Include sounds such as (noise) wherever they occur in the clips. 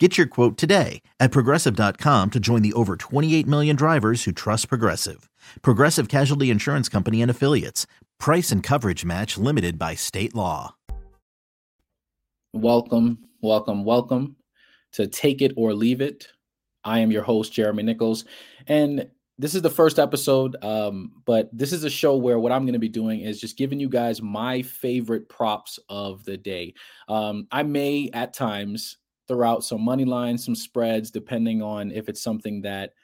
Get your quote today at progressive.com to join the over 28 million drivers who trust Progressive. Progressive Casualty Insurance Company and Affiliates. Price and coverage match limited by state law. Welcome, welcome, welcome to Take It or Leave It. I am your host, Jeremy Nichols. And this is the first episode, um, but this is a show where what I'm going to be doing is just giving you guys my favorite props of the day. Um, I may at times throw out some money lines, some spreads, depending on if it's something that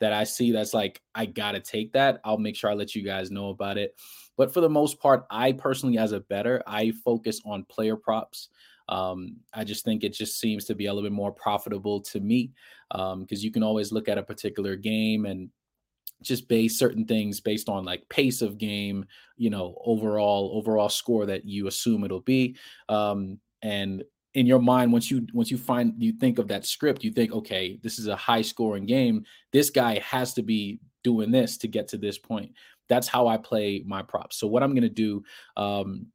that I see that's like I gotta take that. I'll make sure I let you guys know about it. But for the most part, I personally, as a better, I focus on player props. Um, I just think it just seems to be a little bit more profitable to me because um, you can always look at a particular game and just base certain things based on like pace of game, you know, overall overall score that you assume it'll be. Um, and in your mind once you once you find you think of that script you think okay this is a high scoring game this guy has to be doing this to get to this point that's how i play my props so what i'm going to do um,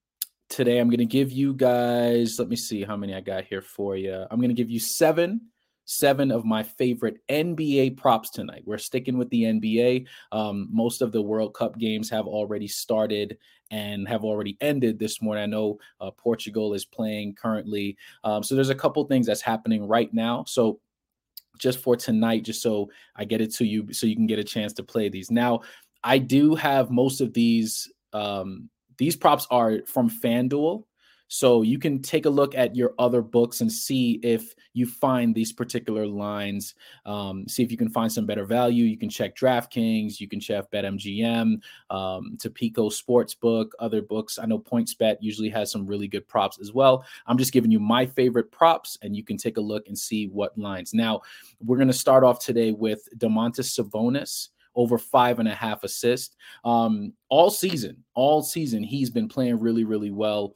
today i'm going to give you guys let me see how many i got here for you i'm going to give you seven seven of my favorite NBA props tonight. We're sticking with the NBA. Um, most of the World Cup games have already started and have already ended this morning. I know uh, Portugal is playing currently. Um, so there's a couple things that's happening right now. So just for tonight, just so I get it to you, so you can get a chance to play these. Now, I do have most of these. Um, these props are from FanDuel. So you can take a look at your other books and see if you find these particular lines. Um, see if you can find some better value. You can check DraftKings, you can check BetMGM, um, Tipico Sportsbook, other books. I know PointsBet usually has some really good props as well. I'm just giving you my favorite props, and you can take a look and see what lines. Now we're going to start off today with Domantas Sabonis over five and a half assists. Um, all season, all season, he's been playing really, really well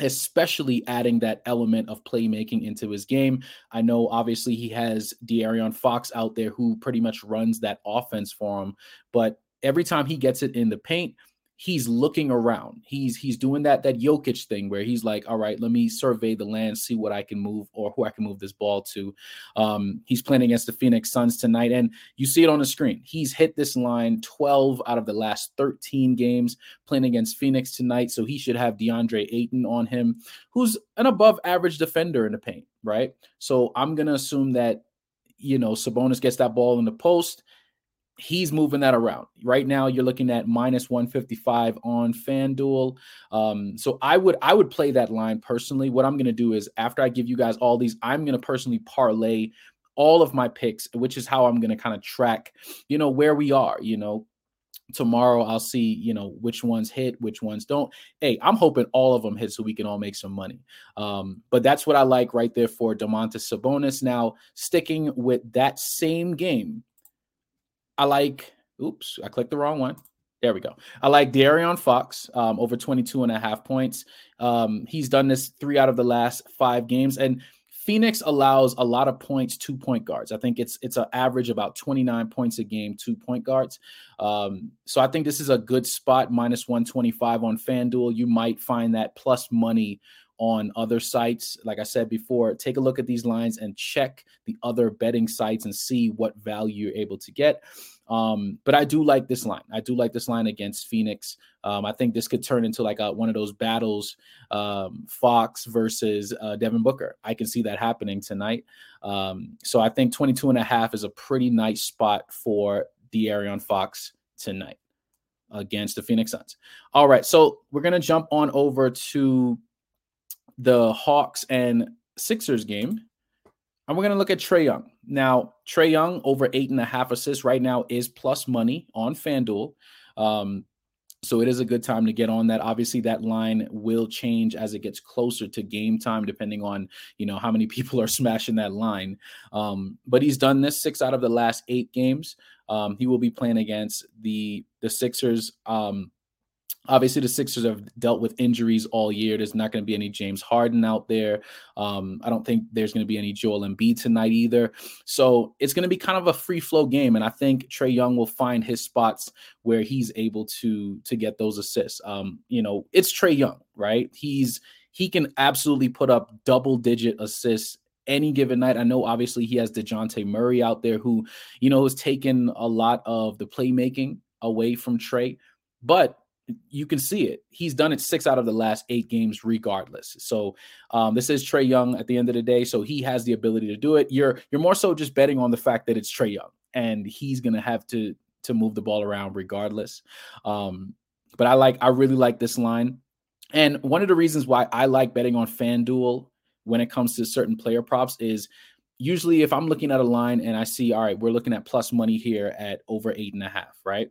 especially adding that element of playmaking into his game. I know obviously he has De'Aaron Fox out there who pretty much runs that offense for him, but every time he gets it in the paint, he's looking around. He's he's doing that that Jokic thing where he's like, all right, let me survey the land, see what I can move or who I can move this ball to. Um, he's playing against the Phoenix Suns tonight, and you see it on the screen. He's hit this line 12 out of the last 13 games playing against Phoenix tonight. So he should have DeAndre Ayton on him, who's an above average defender in the paint, right? So I'm gonna assume that you know Sabonis gets that ball in the post he's moving that around. Right now, you're looking at minus 155 on FanDuel. Um, so I would I would play that line personally. What I'm gonna do is after I give you guys all these, I'm gonna personally parlay all of my picks, which is how I'm gonna kind of track, you know, where we are, you know. Tomorrow I'll see, you know, which ones hit, which ones don't. Hey, I'm hoping all of them hit so we can all make some money. Um, but that's what I like right there for Domantas Sabonis. Now, sticking with that same game, I like, oops, I clicked the wrong one. There we go. I like De'Aaron Fox um, over 22 and a half points. Um, he's done this three out of the last five games. And Phoenix allows a lot of points to point guards. I think it's it's an average about 29 points a game to point guards. Um, so I think this is a good spot, minus 125 on FanDuel. You might find that plus money on other sites. Like I said before, take a look at these lines and check the other betting sites and see what value you're able to get. Um, but I do like this line. I do like this line against Phoenix. Um, I think this could turn into like a, one of those battles, um, Fox versus uh, Devin Booker. I can see that happening tonight. Um, so I think 22 and a half is a pretty nice spot for De'Aaron Fox tonight against the Phoenix Suns. All right, so we're gonna jump on over to the Hawks and Sixers game. And we're going to look at Trae Young. Now, Trae Young over eight and a half assists right now is plus money on FanDuel. Um, so it is a good time to get on that. Obviously, that line will change as it gets closer to game time, depending on you know how many (laughs) people are smashing that line. Um, but he's done this six out of the last eight games. Um, he will be playing against the the Sixers. Um, Obviously, the Sixers have dealt with injuries all year. There's not going to be any James Harden out there. Um, I don't think there's going to be any Joel Embiid tonight either. So it's going to be kind of a free flow game, and I think Trae Young will find his spots where he's able to to get those assists. Um, you know, it's Trae Young, right? He's he can absolutely put up double digit assists any given night. I know obviously he has Dejounte Murray out there who, you know, has taken a lot of the playmaking away from Trae. But you can see it. He's done it six out of the last eight games, regardless. So um, this is Trae Young at the end of the day. So he has the ability to do it. You're you're more so just betting on the fact that it's Trae Young and he's gonna have to to move the ball around regardless. Um, but I like I really like this line. And one of the reasons why I like betting on FanDuel when it comes to certain player props is usually if I'm looking at a line and I see, all right, we're looking at plus money here at over eight and a half, right?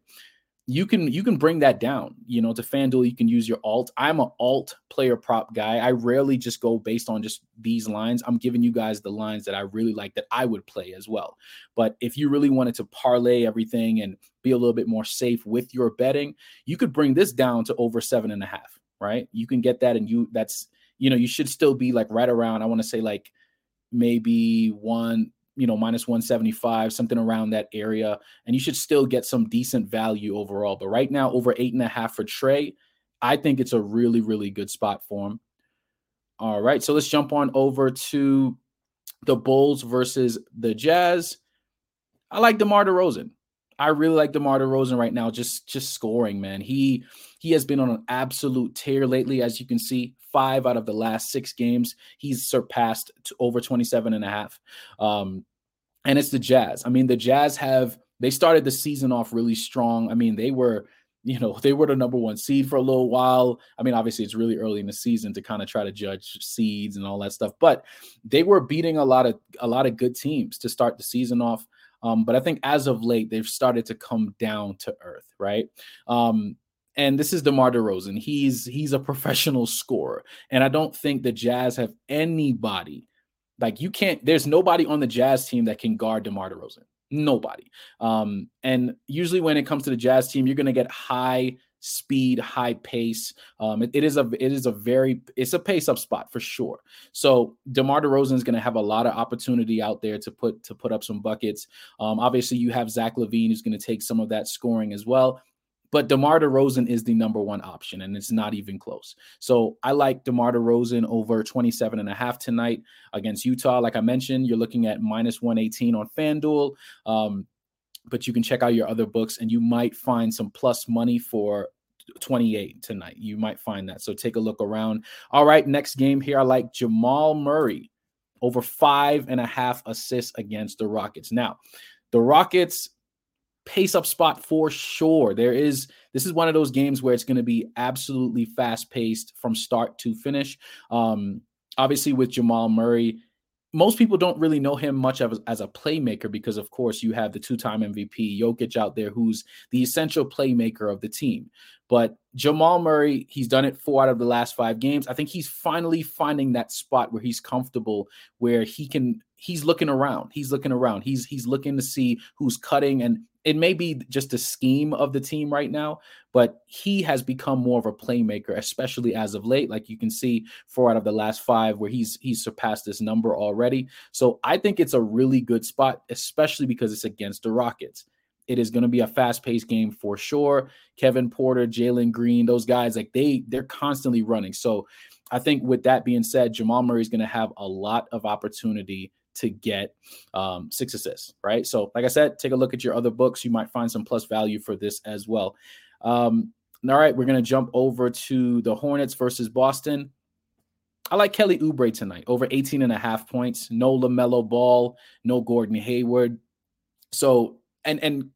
You can you can bring that down you know to fanduel you can use your alt. I'm an alt player prop guy. I rarely just go based on just these lines. I'm giving you guys the lines that i really like that i would play as well. But if you really wanted to parlay everything and be a little bit more safe with your betting you could bring this down to over seven and a half right? You can get that and you that's you know you should still be like right around i want to say like maybe one you know, minus 175, something around that area. And you should still get some decent value overall. But right now, over eight and a half for Trae, I think it's a really, really good spot for him. All right. So let's jump on over to the Bulls versus the Jazz. I like DeMar DeRozan. I really like DeMar DeRozan right now, just just scoring, man. He he has been on an absolute tear lately, as you can see. Five out of the last six games, he's surpassed over 27 and a half. Um, and it's the Jazz. I mean, the Jazz have they started the season off really strong. I mean, they were you know they were the number one seed for a little while i mean obviously it's really early in the season to kind of try to judge seeds and all that stuff but they were beating a lot of a lot of good teams to start the season off um, but i think as of late they've started to come down to earth right um, and this is DeMar DeRozan. He's he's a professional scorer, and I don't think the Jazz have anybody like you can't. There's nobody on the Jazz team that can guard DeMar DeRozan. Nobody. Um, and usually when it comes to the Jazz team, you're going to get high speed, high pace. Um, it, it is a it is a very it's a pace up spot for sure. So DeMar DeRozan is going to have a lot of opportunity out there to put to put up some buckets. Um, obviously, you have Zach LaVine who's going to take some of that scoring as well. But DeMar DeRozan is the number one option, and it's not even close. So I like DeMar DeRozan over 27 and a half tonight against Utah. Like I mentioned, you're looking at minus 118 on FanDuel. Um, but you can check out your other books and you might find some plus money for 28 tonight. You might find that. So take a look around. All right, next game here. I like Jamal Murray over five and a half assists against the Rockets. Now, the Rockets pace up spot for sure. There is this is one of those games where it's going to be absolutely fast paced from start to finish. Um, obviously, with Jamal Murray, most people don't really know him much as a playmaker because, of course, you have the two time MVP Jokic out there, who's the essential playmaker of the team. But Jamal Murray, he's done it four out of the last five games. I think he's finally finding that spot where he's comfortable, where he can. He's looking around. He's looking around. He's he's looking to see who's cutting, and it may be just a scheme of the team right now, but he has become more of a playmaker, especially as of late. Like you can see, four out of the last five where he's he's surpassed this number already. So I think it's a really good spot, especially because it's against the Rockets. It is going to be a fast-paced game for sure. Kevin Porter, Jalen Green, those guys like they they're constantly running. So I think with that being said, Jamal Murray is going to have a lot of opportunity to get um, six assists, right? So, like I said, take a look at your other books. You might find some plus value for this as well. Um, all right, we're going to jump over to the Hornets versus Boston. I like Kelly Oubre tonight, over 18 and a half points. No LaMelo Ball, no Gordon Hayward. So, and and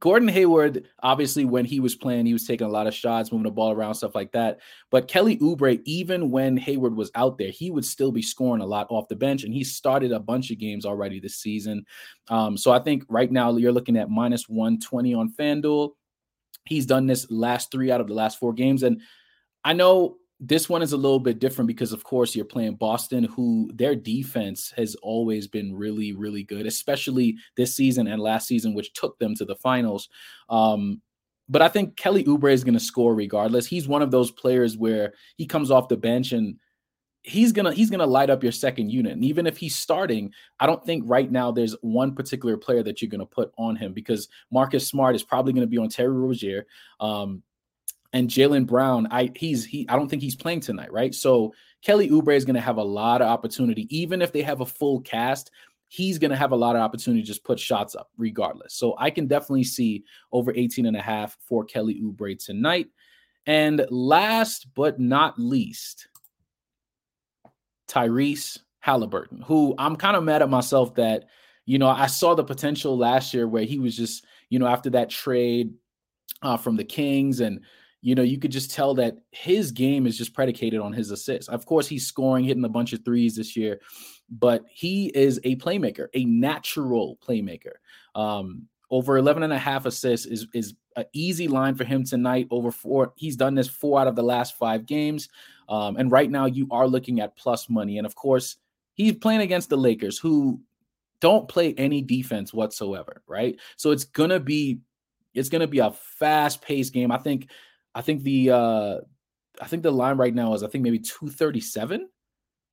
Gordon Hayward, obviously, when he was playing, he was taking a lot of shots, moving the ball around, stuff like that. But Kelly Oubre, even when Hayward was out there, he would still be scoring a lot off the bench, and he started a bunch of games already this season. Um, so I think right now you're looking at minus 120 on FanDuel. He's done this last three out of the last four games. And I know this one is a little bit different because of course you're playing Boston who their defense has always been really really good especially this season and last season which took them to the finals. Um, but I think Kelly Oubre is going to score regardless. He's one of those players where he comes off the bench and he's going to he's to light up your second unit. And even if he's starting I don't think right now there's one particular player that you're going to put on him because Marcus Smart is probably going to be on Terry Rozier. Um, and Jaylen Brown, I he's he I don't think he's playing tonight, right? So Kelly Oubre is going to have a lot of opportunity, even if they have a full cast. He's going to have a lot of opportunity to just put shots up regardless. So I can definitely see over 18 and a half for Kelly Oubre tonight. And last but not least, Tyrese Halliburton, who I'm kind of mad at myself that, you know, I saw the potential last year where he was just, you know, after that trade uh, from the Kings and you know, you could just tell that his game is just predicated on his assists. Of course, he's scoring, hitting a bunch of threes this year, but he is a playmaker, a natural playmaker. Um, over 11 and a half assists is is an easy line for him tonight. Over four he's done this four out of the last five games. Um, and right now you are looking at plus money. And of course he's playing against the lakers who don't play any defense whatsoever right? So it's gonna be it's gonna be a fast paced game. I think I think the uh I think the line right now is I think maybe 237.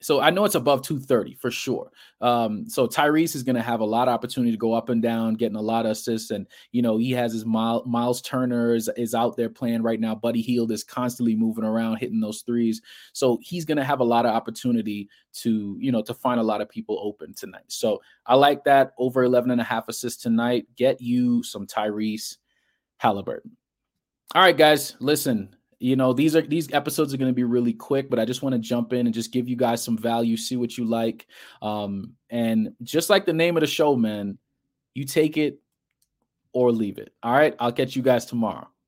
So I know it's above 230 for sure. Um, so Tyrese is going to have a lot of opportunity to go up and down, getting a lot of assists, and you know he has his Miles, Turner is, is out there playing right now. Buddy Hield is constantly moving around, hitting those threes. So he's going to have a lot of opportunity to you know to find a lot of people open tonight. So I like that over 11 and a half assists tonight. Get you some Tyrese Halliburton. All right, guys, listen. You know, these are these episodes are going to be really quick, but I just want to jump in and just give you guys some value, see what you like. Um, and just like the name of the show, man, you take it or leave it. All right, I'll catch you guys tomorrow.